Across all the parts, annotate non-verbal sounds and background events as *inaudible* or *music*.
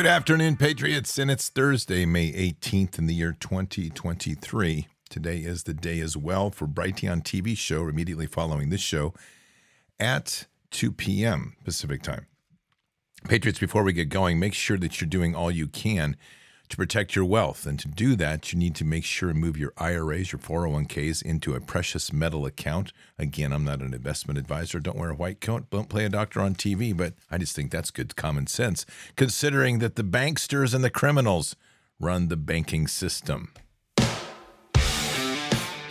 Good afternoon, Patriots. And it's Thursday, May 18th in the year 2023. Today is the day as well for Brighteon TV show immediately following this show at 2 p.m. Pacific time. Patriots, before we get going, make sure that you're doing all you can to protect your wealth. And to do that, you need to make sure and move your IRAs, your 401ks into a precious metal account. Again, I'm not an investment advisor. Don't wear a white coat. Don't play a doctor on TV, but I just think that's good common sense, considering that the banksters and the criminals run the banking system.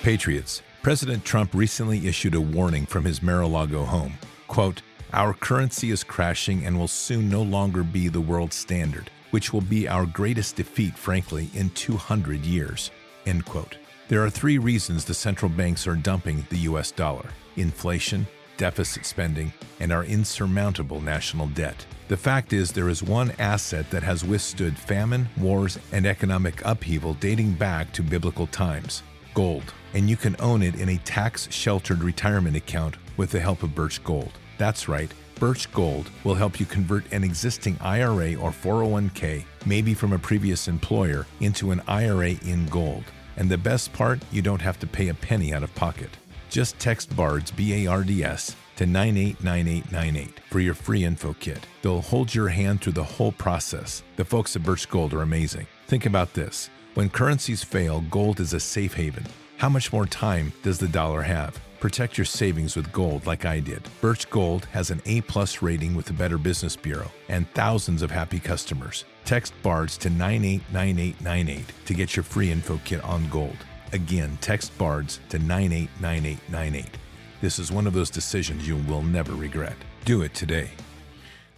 Patriots, President Trump recently issued a warning from his Mar-a-Lago home. Quote, our currency is crashing and will soon no longer be the world standard which will be our greatest defeat, frankly, in 200 years. End quote. There are three reasons the central banks are dumping the US dollar inflation, deficit spending, and our insurmountable national debt. The fact is, there is one asset that has withstood famine, wars, and economic upheaval dating back to biblical times gold. And you can own it in a tax sheltered retirement account with the help of Birch Gold. That's right. Birch Gold will help you convert an existing IRA or 401k, maybe from a previous employer, into an IRA in gold. And the best part, you don't have to pay a penny out of pocket. Just text BARDS, B A R D S, to 989898 for your free info kit. They'll hold your hand through the whole process. The folks at Birch Gold are amazing. Think about this when currencies fail, gold is a safe haven. How much more time does the dollar have? Protect your savings with gold like I did. Birch Gold has an A plus rating with the Better Business Bureau and thousands of happy customers. Text BARDS to 989898 to get your free info kit on gold. Again, text BARDS to 989898. This is one of those decisions you will never regret. Do it today.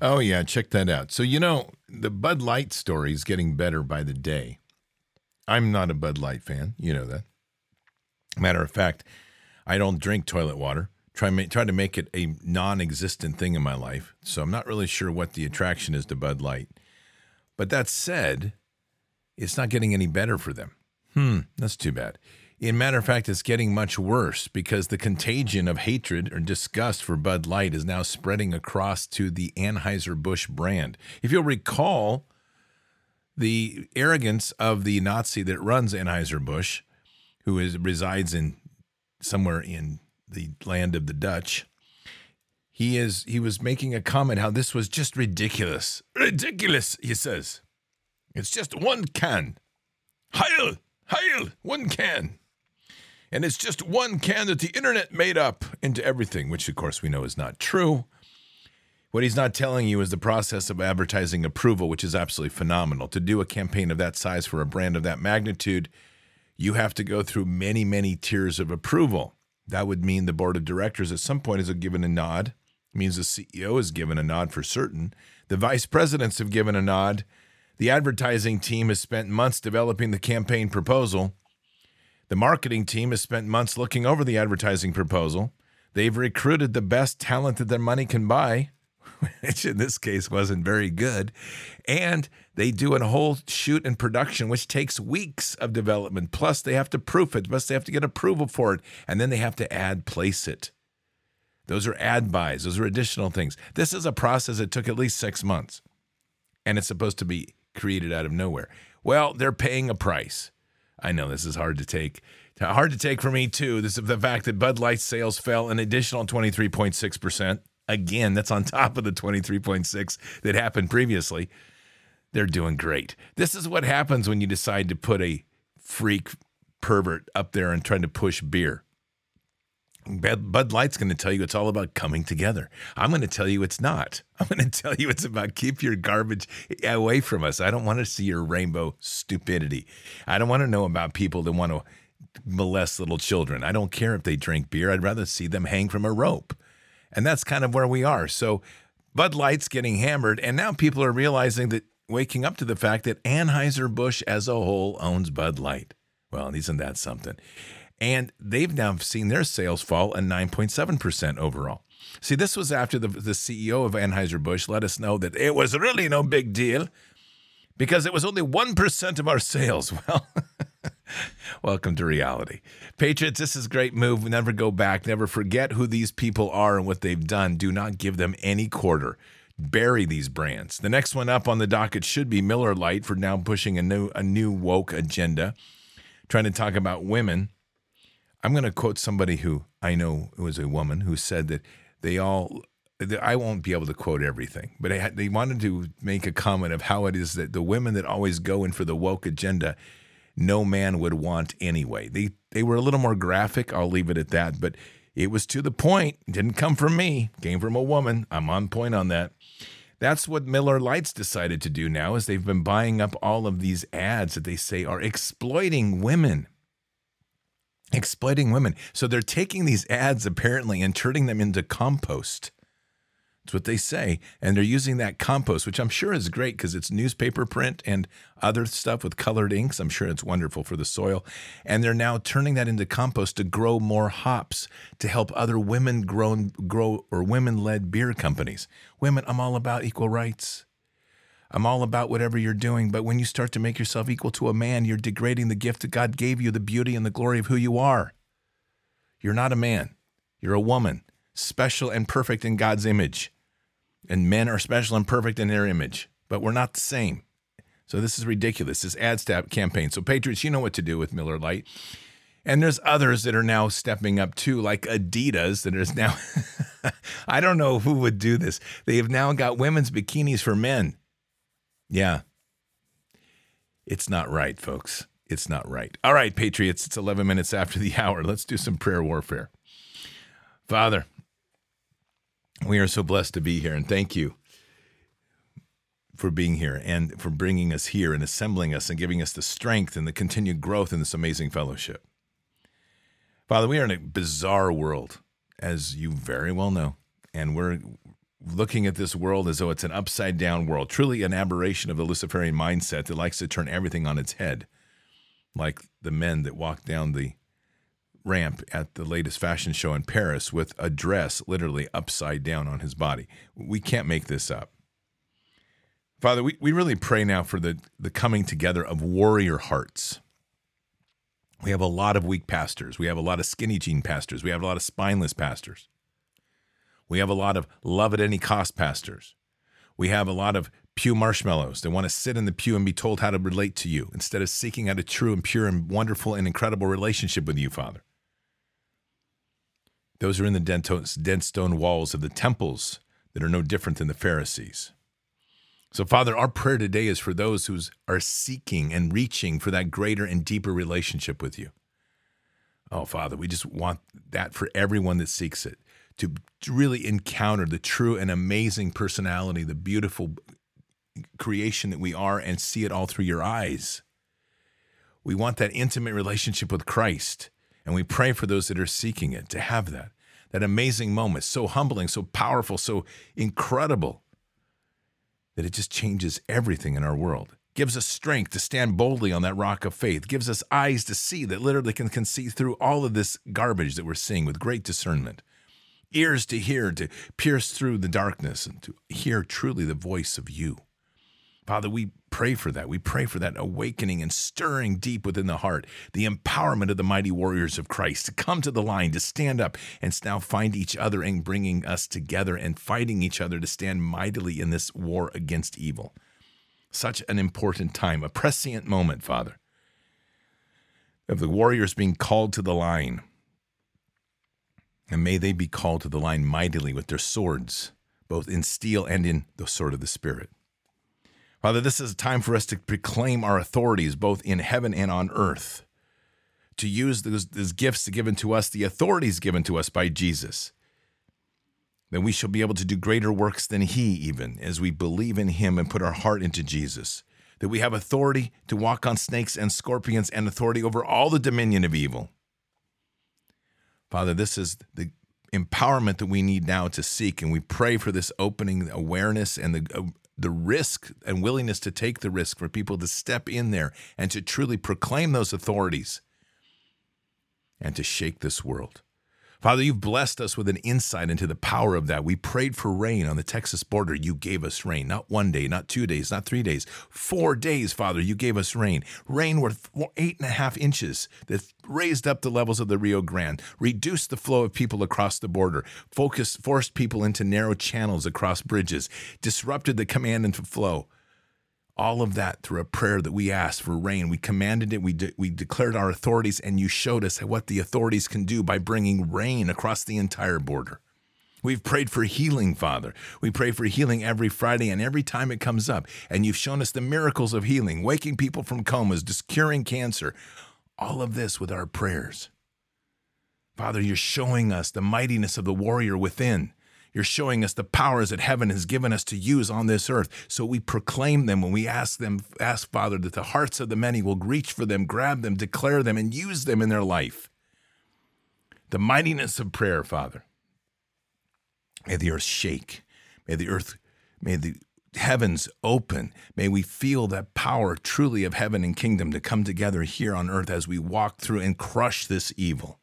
Oh, yeah, check that out. So, you know, the Bud Light story is getting better by the day. I'm not a Bud Light fan. You know that. Matter of fact, I don't drink toilet water. Try try to make it a non-existent thing in my life. So I'm not really sure what the attraction is to Bud Light. But that said, it's not getting any better for them. Hmm, that's too bad. In matter of fact, it's getting much worse because the contagion of hatred or disgust for Bud Light is now spreading across to the Anheuser-Busch brand. If you'll recall, the arrogance of the Nazi that runs Anheuser-Busch, who is, resides in somewhere in the land of the Dutch. He is he was making a comment how this was just ridiculous. Ridiculous, he says. It's just one can. Heil, heil, one can. And it's just one can that the internet made up into everything, which of course we know is not true. What he's not telling you is the process of advertising approval, which is absolutely phenomenal. To do a campaign of that size for a brand of that magnitude, you have to go through many, many tiers of approval. That would mean the board of directors at some point has given a nod. It means the CEO has given a nod for certain. The vice presidents have given a nod. The advertising team has spent months developing the campaign proposal. The marketing team has spent months looking over the advertising proposal. They've recruited the best talent that their money can buy, *laughs* which in this case wasn't very good. And they do a whole shoot and production, which takes weeks of development. Plus, they have to proof it. Plus, they have to get approval for it. And then they have to ad place it. Those are ad buys, those are additional things. This is a process that took at least six months. And it's supposed to be created out of nowhere. Well, they're paying a price. I know this is hard to take. Hard to take for me, too. This is the fact that Bud Light sales fell an additional 23.6%. Again, that's on top of the 23.6 that happened previously they're doing great. This is what happens when you decide to put a freak pervert up there and trying to push beer. Bud Light's going to tell you it's all about coming together. I'm going to tell you it's not. *laughs* I'm going to tell you it's about keep your garbage away from us. I don't want to see your rainbow stupidity. I don't want to know about people that want to molest little children. I don't care if they drink beer. I'd rather see them hang from a rope. And that's kind of where we are. So Bud Light's getting hammered, and now people are realizing that waking up to the fact that Anheuser-Busch as a whole owns Bud Light. Well, isn't that something? And they've now seen their sales fall a 9.7% overall. See, this was after the, the CEO of Anheuser-Busch let us know that it was really no big deal because it was only 1% of our sales. *laughs* Well, *laughs* welcome to reality. Patriots, this is a great move. Never go back. Never forget who these people are and what they've done. Do not give them any quarter. bury these brands. The next one up on the docket should be Miller Lite for now pushing a new a new woke agenda, trying to talk about women. I'm going to quote somebody who I know was a woman who said that they all I won't be able to quote everything, but they wanted to make a comment of how it is that the women that always go in for the woke agenda, no man would want anyway. They they were a little more graphic. I'll leave it at that, but it was to the point. Didn't come from me. Came from a woman. I'm on point on that. That's what Miller Lite's decided to do now is they've been buying up all of these ads that they say are exploiting women. Exploiting women. So they're taking these ads apparently and turning them into compost. That's what they say. And they're using that compost, which I'm sure is great because it's newspaper print and other stuff with colored inks. I'm sure it's wonderful for the soil. And they're now turning that into compost to grow more hops to help other women grown grow or women led beer companies. Women, I'm all about equal rights. I'm all about whatever you're doing. But when you start to make yourself equal to a man, you're degrading the gift that God gave you, the beauty and the glory of who you are. You're not a man, you're a woman special and perfect in God's image. And men are special and perfect in their image, but we're not the same. So this is ridiculous, this ad step campaign. So, Patriots, you know what to do with Miller Lite. And there's others that are now stepping up too, like Adidas, that is now, *laughs* I don't know who would do this. They have now got women's bikinis for men. Yeah. It's not right, folks. It's not right. All right, Patriots, it's 11 minutes after the hour. Let's do some prayer warfare. Father, we are so blessed to be here, and thank you for being here and for bringing us here and assembling us and giving us the strength and the continued growth in this amazing fellowship. Father, we are in a bizarre world, as you very well know, and we're looking at this world as though it's an upside down world, truly an aberration of the Luciferian mindset that likes to turn everything on its head, like the men that walk down the ramp at the latest fashion show in Paris with a dress literally upside down on his body. We can't make this up. Father, we, we really pray now for the, the coming together of warrior hearts. We have a lot of weak pastors. We have a lot of skinny jean pastors. We have a lot of spineless pastors. We have a lot of love at any cost pastors. We have a lot of pew marshmallows that want to sit in the pew and be told how to relate to you instead of seeking out a true and pure and wonderful and incredible relationship with you, Father. Those are in the dense stone walls of the temples that are no different than the Pharisees. So, Father, our prayer today is for those who are seeking and reaching for that greater and deeper relationship with you. Oh, Father, we just want that for everyone that seeks it to really encounter the true and amazing personality, the beautiful creation that we are, and see it all through your eyes. We want that intimate relationship with Christ and we pray for those that are seeking it to have that, that amazing moment, so humbling, so powerful, so incredible that it just changes everything in our world. Gives us strength to stand boldly on that rock of faith, gives us eyes to see that literally can, can see through all of this garbage that we're seeing with great discernment, ears to hear, to pierce through the darkness, and to hear truly the voice of you. Father, we pray for that. We pray for that awakening and stirring deep within the heart, the empowerment of the mighty warriors of Christ to come to the line, to stand up and now find each other and bringing us together and fighting each other to stand mightily in this war against evil. Such an important time, a prescient moment, Father, of the warriors being called to the line. And may they be called to the line mightily with their swords, both in steel and in the sword of the Spirit. Father, this is a time for us to proclaim our authorities both in heaven and on earth, to use those, those gifts given to us, the authorities given to us by Jesus, that we shall be able to do greater works than He, even as we believe in Him and put our heart into Jesus. That we have authority to walk on snakes and scorpions and authority over all the dominion of evil. Father, this is the empowerment that we need now to seek, and we pray for this opening awareness and the the risk and willingness to take the risk for people to step in there and to truly proclaim those authorities and to shake this world. Father, you've blessed us with an insight into the power of that. We prayed for rain on the Texas border. You gave us rain. Not one day, not two days, not three days. Four days, Father, you gave us rain. Rain worth eight and a half inches that raised up the levels of the Rio Grande, reduced the flow of people across the border, focused, forced people into narrow channels across bridges, disrupted the command and flow all of that through a prayer that we asked for rain. We commanded it, we, de- we declared our authorities, and you showed us what the authorities can do by bringing rain across the entire border. We've prayed for healing, Father. We pray for healing every Friday and every time it comes up. And you've shown us the miracles of healing, waking people from comas, just curing cancer. All of this with our prayers. Father, you're showing us the mightiness of the warrior within. You're showing us the powers that heaven has given us to use on this earth. So we proclaim them when we ask them, ask Father, that the hearts of the many will reach for them, grab them, declare them, and use them in their life. The mightiness of prayer, Father. May the earth shake. May the earth, may the heavens open. May we feel that power truly of heaven and kingdom to come together here on earth as we walk through and crush this evil.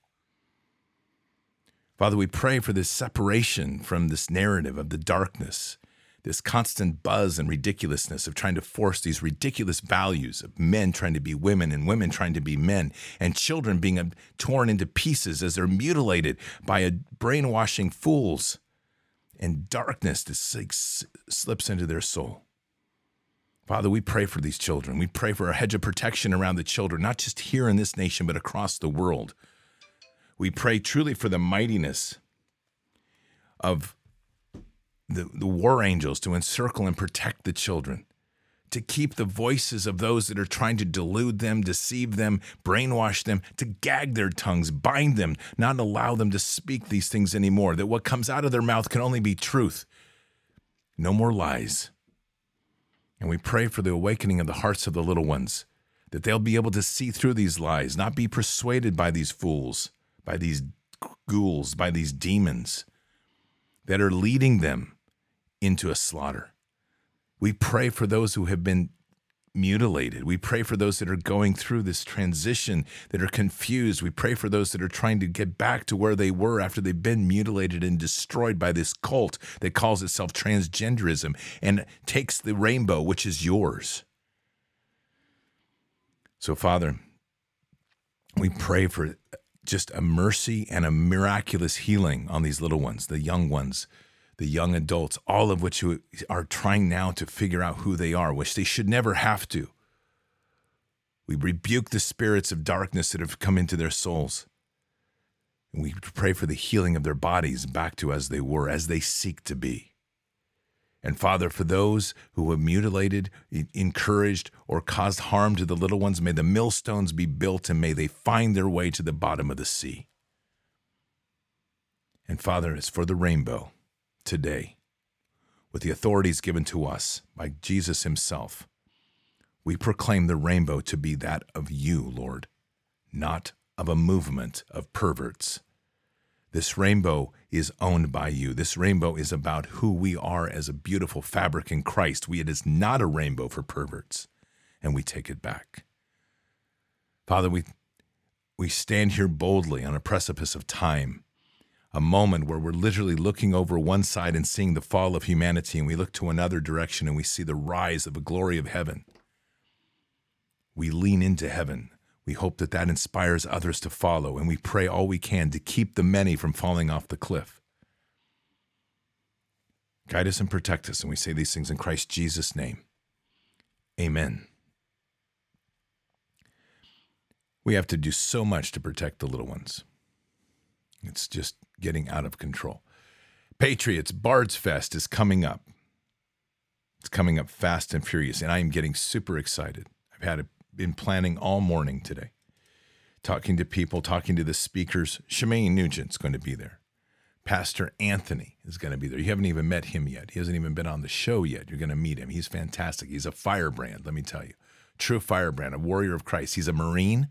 Father, we pray for this separation from this narrative of the darkness, this constant buzz and ridiculousness of trying to force these ridiculous values of men trying to be women and women trying to be men, and children being torn into pieces as they're mutilated by a brainwashing fools, and darkness that slips into their soul. Father, we pray for these children. We pray for a hedge of protection around the children, not just here in this nation, but across the world. We pray truly for the mightiness of the, the war angels to encircle and protect the children, to keep the voices of those that are trying to delude them, deceive them, brainwash them, to gag their tongues, bind them, not allow them to speak these things anymore, that what comes out of their mouth can only be truth. No more lies. And we pray for the awakening of the hearts of the little ones, that they'll be able to see through these lies, not be persuaded by these fools by these ghouls, by these demons that are leading them into a slaughter. We pray for those who have been mutilated. We pray for those that are going through this transition, that are confused. We pray for those that are trying to get back to where they were after they've been mutilated and destroyed by this cult that calls itself transgenderism and takes the rainbow, which is yours. So, Father, we pray for just a mercy and a miraculous healing on these little ones, the young ones, the young adults, all of which are trying now to figure out who they are, which they should never have to. We rebuke the spirits of darkness that have come into their souls. And we pray for the healing of their bodies back to as they were, as they seek to be. And Father, for those who have mutilated, encouraged, or caused harm to the little ones, may the millstones be built and may they find their way to the bottom of the sea. And Father, as for the rainbow, today, with the authorities given to us by Jesus Himself, we proclaim the rainbow to be that of you, Lord, not of a movement of perverts. This rainbow is owned by you. This rainbow is about who we are as a beautiful fabric in Christ. We, it is not a rainbow for perverts, and we take it back. Father, we, we stand here boldly on a precipice of time, a moment where we're literally looking over one side and seeing the fall of humanity, and we look to another direction and we see the rise of the glory of heaven. We lean into heaven we hope that that inspires others to follow, and we pray all we can to keep the many from falling off the cliff. Guide us and protect us, and we say these things in Christ Jesus' name. Amen. We have to do so much to protect the little ones. It's just getting out of control. Patriots, Bards Fest is coming up. It's coming up fast and furious, and I am getting super excited. I've had a been planning all morning today, talking to people, talking to the speakers. Shemane Nugent's going to be there. Pastor Anthony is going to be there. You haven't even met him yet. He hasn't even been on the show yet. You're going to meet him. He's fantastic. He's a firebrand, let me tell you. True firebrand, a warrior of Christ. He's a Marine,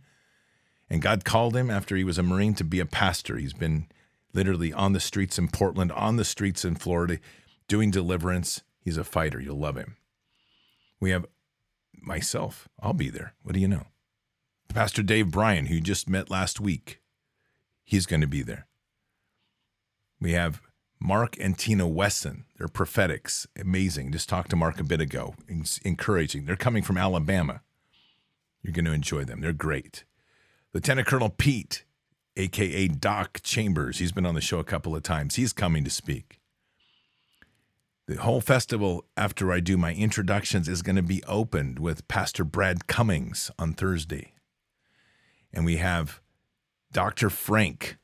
and God called him after he was a Marine to be a pastor. He's been literally on the streets in Portland, on the streets in Florida, doing deliverance. He's a fighter. You'll love him. We have myself. I'll be there. What do you know? Pastor Dave Bryan, who you just met last week, he's going to be there. We have Mark and Tina Wesson. They're prophetics. Amazing. Just talked to Mark a bit ago. Encouraging. They're coming from Alabama. You're going to enjoy them. They're great. Lieutenant Colonel Pete, aka Doc Chambers, he's been on the show a couple of times. He's coming to speak. The whole festival, after I do my introductions, is going to be opened with Pastor Brad Cummings on Thursday. And we have Dr. Frank,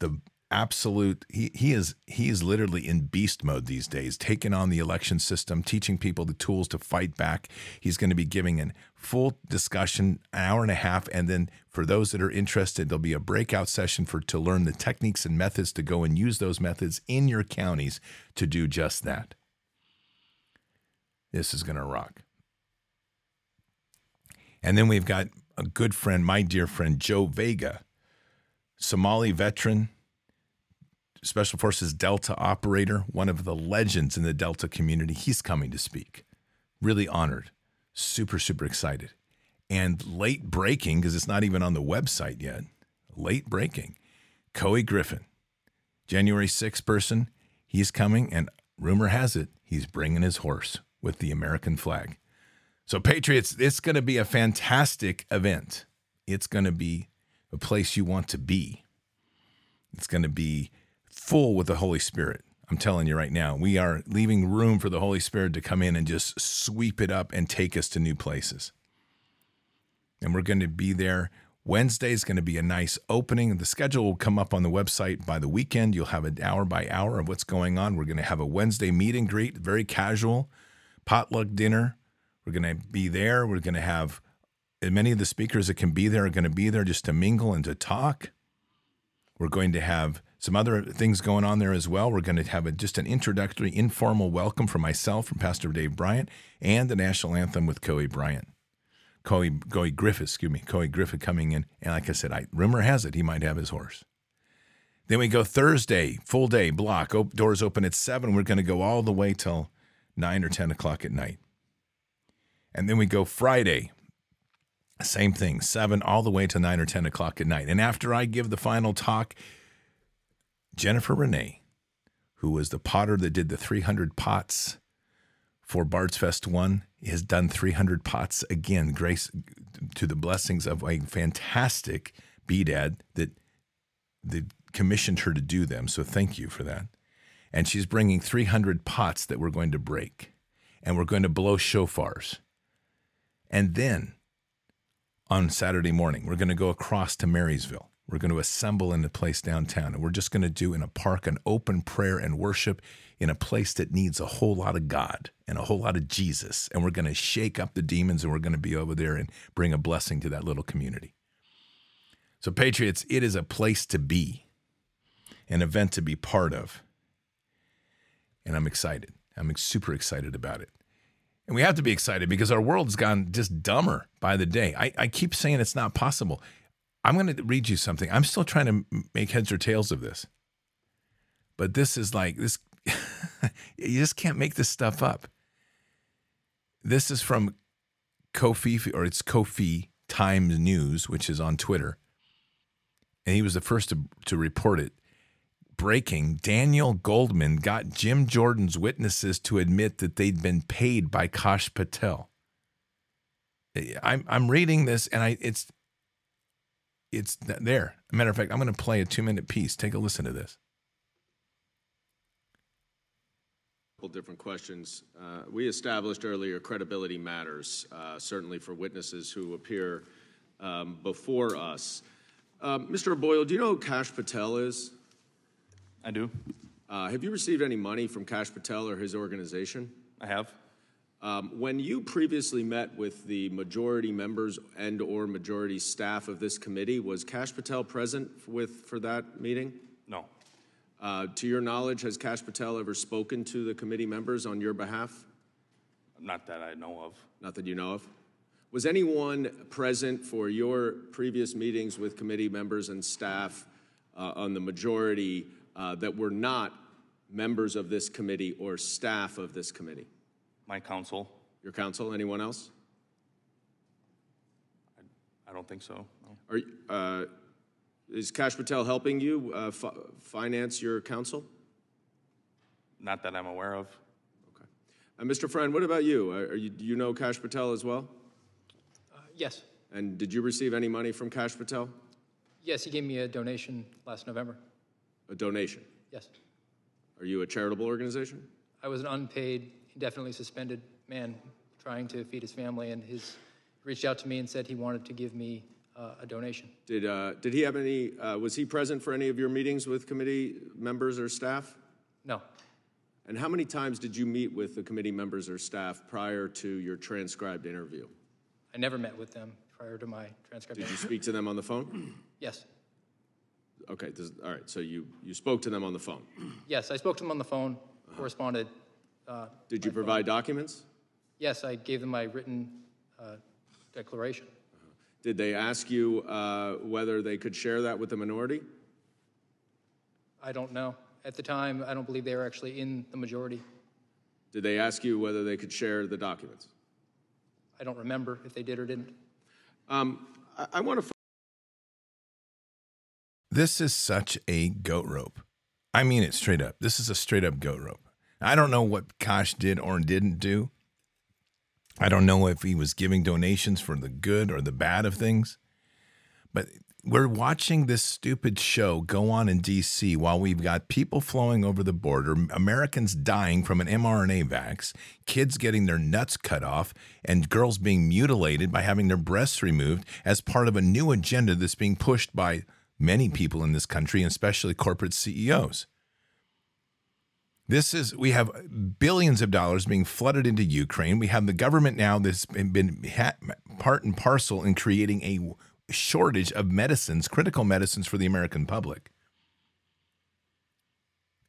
the absolute he he is he is literally in beast mode these days taking on the election system teaching people the tools to fight back. He's going to be giving a full discussion an hour and a half and then for those that are interested there'll be a breakout session for to learn the techniques and methods to go and use those methods in your counties to do just that. This is going to rock. And then we've got a good friend my dear friend joe vega somali veteran Special Forces Delta operator, one of the legends in the Delta community. He's coming to speak. Really honored. Super, super excited. And late breaking, because it's not even on the website yet, late breaking, Couy Griffin, January 6th person, he's coming, and rumor has it, he's bringing his horse with the American flag. So, Patriots, it's going to be a fantastic event. It's going to be a place you want to be. It's going to be full with the Holy Spirit. I'm telling you right now, we are leaving room for the Holy Spirit to come in and just sweep it up and take us to new places. And we're going to be there. Wednesday is going to be a nice opening. The schedule will come up on the website by the weekend. You'll have an hour by hour of what's going on. We're going to have a Wednesday meet and greet, very casual, potluck dinner. We're going to be there. We're going to have many of the speakers that can be there are going to be there just to mingle and to talk. We're going to have some other things going on there as well. We're going to have a, just an introductory, informal welcome from myself, from Pastor Dave Bryant, and the national anthem with Couy Bryant. Couy, Couy Griffith, excuse me, Couy Griffith coming in. And like I said, I, rumor has it he might have his horse. Then we go Thursday, full day block. doors open at 7. We're going to go all the way till 9 or 10 o'clock at night. And then we go Friday, same thing, 7 all the way to 9 or 10 o'clock at night. And after I give the final talk, Jennifer Renee, who was the potter that did the 300 pots for Bard's Fest 1, has done 300 pots again, grace to the blessings of a fantastic BDAD that, that commissioned her to do them. So thank you for that. And she's bringing 300 pots that we're going to break, and we're going to blow shofars. And then on Saturday morning, we're going to go across to Marysville we're going to assemble in a place downtown, and we're just going to do in a park an open prayer and worship in a place that needs a whole lot of God and a whole lot of Jesus. And we're going to shake up the demons, and we're going to be over there and bring a blessing to that little community. So, Patriots, it is a place to be, an event to be part of. And I'm excited. I'm super excited about it. And we have to be excited because our world's gone just dumber by the day. I, I keep saying it's not possible. I'm going to read you something. I'm still trying to make heads or tails of this. But this is like this *laughs* you just can't make this stuff up. This is from Kofi or it's Kofi Times News, which is on Twitter. And he was the first to, to report it. Breaking Daniel Goldman got Jim Jordan's witnesses to admit that they'd been paid by Kash Patel. I'm I'm reading this and I it's it's there. A matter of fact, I'm going to play a two minute piece. Take a listen to this. A couple different questions. Uh, we established earlier credibility matters, uh, certainly for witnesses who appear um, before us. Um, Mr. Boyle, do you know who Kash Patel is? I do. Uh, have you received any money from Kash Patel or his organization? I have. Um, when you previously met with the majority members and or majority staff of this committee, was Kash Patel present with for that meeting? No. Uh, to your knowledge, has Kash Patel ever spoken to the committee members on your behalf? Not that I know of. Not that you know of. Was anyone present for your previous meetings with committee members and staff uh, on the majority uh, that were not members of this committee or staff of this committee? My counsel. Your counsel? Anyone else? I, I don't think so. No. Are, uh, Is Kash Patel helping you uh, fi- finance your counsel? Not that I'm aware of. And Mr. Friend, what about you? Are, are you? Do you know Kash Patel as well? Yes. And did you receive any money from Kash Patel? Yes, he gave me a donation last November. A donation? Yes. Are you a charitable organization? I was an unpaid, indefinitely suspended man trying to feed his family, and his reached out to me and said he wanted to give me uh, a donation. Did, uh, did he have any, uh, was he present for any of your meetings with committee members or staff? No. And how many times did you meet with the committee members or staff prior to your transcribed interview? I never met with them prior to my transcript. Did you speak to them on the phone? *clears throat* Yes. Okay, this, all right, so you, you spoke to them on the phone. Yes, I spoke to them on the phone, corresponded. Uh, Did you provide documents? yes, I gave them my written uh, declaration. Did they ask you uh, whether they could share that with the minority? I don't know. At the time, I don't believe they were actually in the majority. Did they ask you whether they could share the documents? I don't remember if they did or didn't. Um, I, I want to. This is such a goat rope. I mean it straight up. This is a straight up goat rope. I don't know what Kash did or didn't do. I don't know if he was giving donations for the good or the bad of things. But we're watching this stupid show go on in DC while we've got people flowing over the border, Americans dying from an mRNA vax, kids getting their nuts cut off, and girls being mutilated by having their breasts removed as part of a new agenda that's being pushed by many people in this country, especially corporate CEOs. This is we have billions of dollars being flooded into Ukraine. We have the government now that's been part and parcel in creating a shortage of medicines, critical medicines for the American public.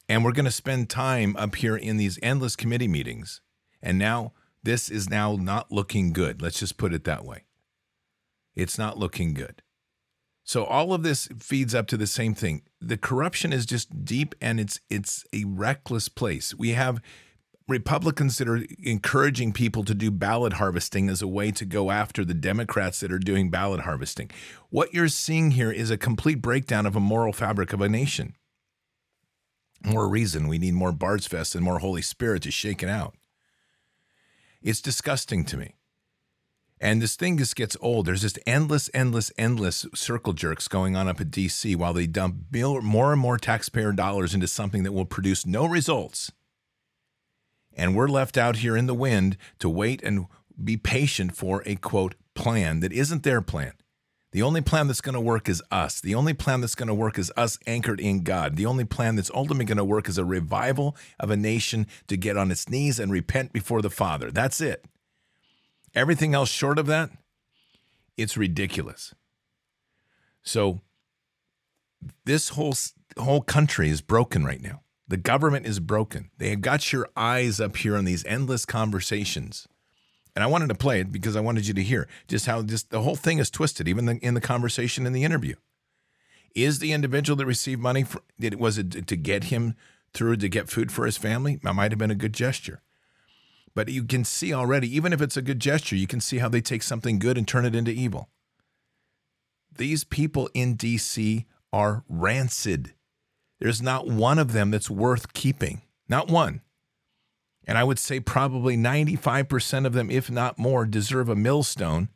And we're going to spend time up here in these endless committee meetings. And now this is now not looking good. Let's just put it that way. It's not looking good. So all of this feeds up to the same thing. The corruption is just deep and it's it's a reckless place. We have Republicans that are encouraging people to do ballot harvesting as a way to go after the Democrats that are doing ballot harvesting. What you're seeing here is a complete breakdown of a moral fabric of a nation. More reason we need more Bards Fest and more Holy Spirit to shake it out. It's disgusting to me. And this thing just gets old. There's just endless, endless, endless circle jerks going on up at DC while they dump more and more taxpayer dollars into something that will produce no results. And we're left out here in the wind to wait and be patient for a quote plan that isn't their plan. The only plan that's going to work is us. The only plan that's going to work is us anchored in God. The only plan that's ultimately going to work is a revival of a nation to get on its knees and repent before the Father. That's it. Everything else short of that, it's ridiculous. So this whole whole country is broken right now. The government is broken. They have got your eyes up here on these endless conversations. And I wanted to play it because I wanted you to hear just how just the whole thing is twisted, even the, in the conversation in the interview. Is the individual that received money, for, did, was it to get him through to get food for his family? That might have been a good gesture. But you can see already, even if it's a good gesture, you can see how they take something good and turn it into evil. These people in DC are rancid. There's not one of them that's worth keeping, not one. And I would say probably 95% of them, if not more, deserve a millstone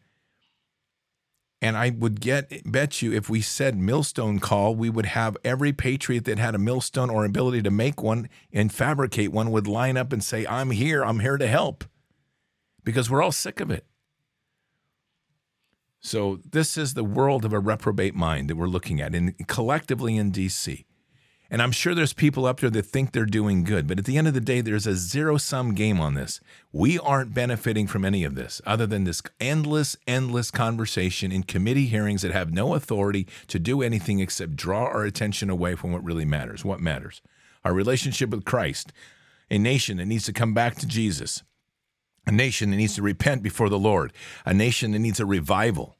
and I would get bet you if we said millstone call, we would have every patriot that had a millstone or ability to make one and fabricate one would line up and say, "I'm here. I'm here to help." Because we're all sick of it. So this is the world of a reprobate mind that we're looking at, and collectively in DC. And I'm sure there's people up there that think they're doing good, but at the end of the day, there's a zero sum game on this. We aren't benefiting from any of this other than this endless, endless conversation in committee hearings that have no authority to do anything except draw our attention away from what really matters. What matters? Our relationship with Christ, a nation that needs to come back to Jesus, a nation that needs to repent before the Lord, a nation that needs a revival.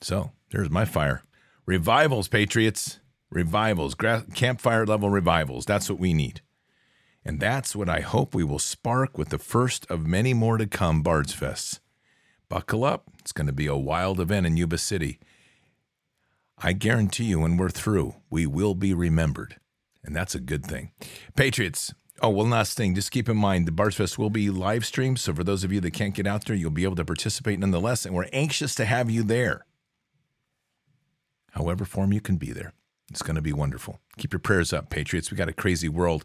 So there's my fire. Revivals, patriots revivals, campfire level revivals. That's what we need. And that's what I hope we will spark with the first of many more to come Bards Fests. Buckle up. It's going to be a wild event in Yuba City. I guarantee you when we're through, we will be remembered. And that's a good thing. Patriots, Oh, one last thing. Just keep in mind the Bards Fest will be live streamed. So for those of you that can't get out there, you'll be able to participate nonetheless. And we're anxious to have you there. However, form you can be there. It's going to be wonderful. Keep your prayers up, Patriots. We got a crazy world.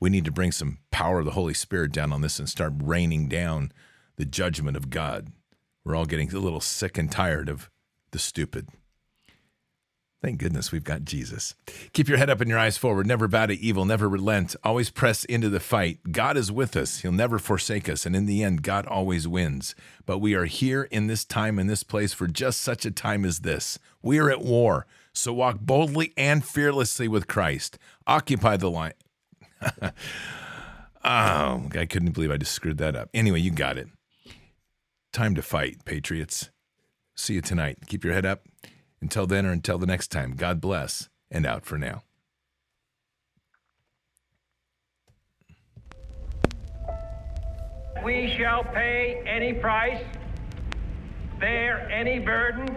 We need to bring some power of the Holy Spirit down on this and start raining down the judgment of God. We're all getting a little sick and tired of the stupid. Thank goodness we've got Jesus. Keep your head up and your eyes forward. Never bow to evil. Never relent. Always press into the fight. God is with us. He'll never forsake us. And in the end, God always wins. But we are here in this time, in this place, for just such a time as this. We are at war. So walk boldly and fearlessly with Christ. Occupy the line. oh, *laughs* I couldn't believe I just screwed that up. Anyway, you got it. Time to fight, Patriots. See you tonight. Keep your head up. Until then or until the next time, God bless and out for now. We shall pay any price, bear any burden,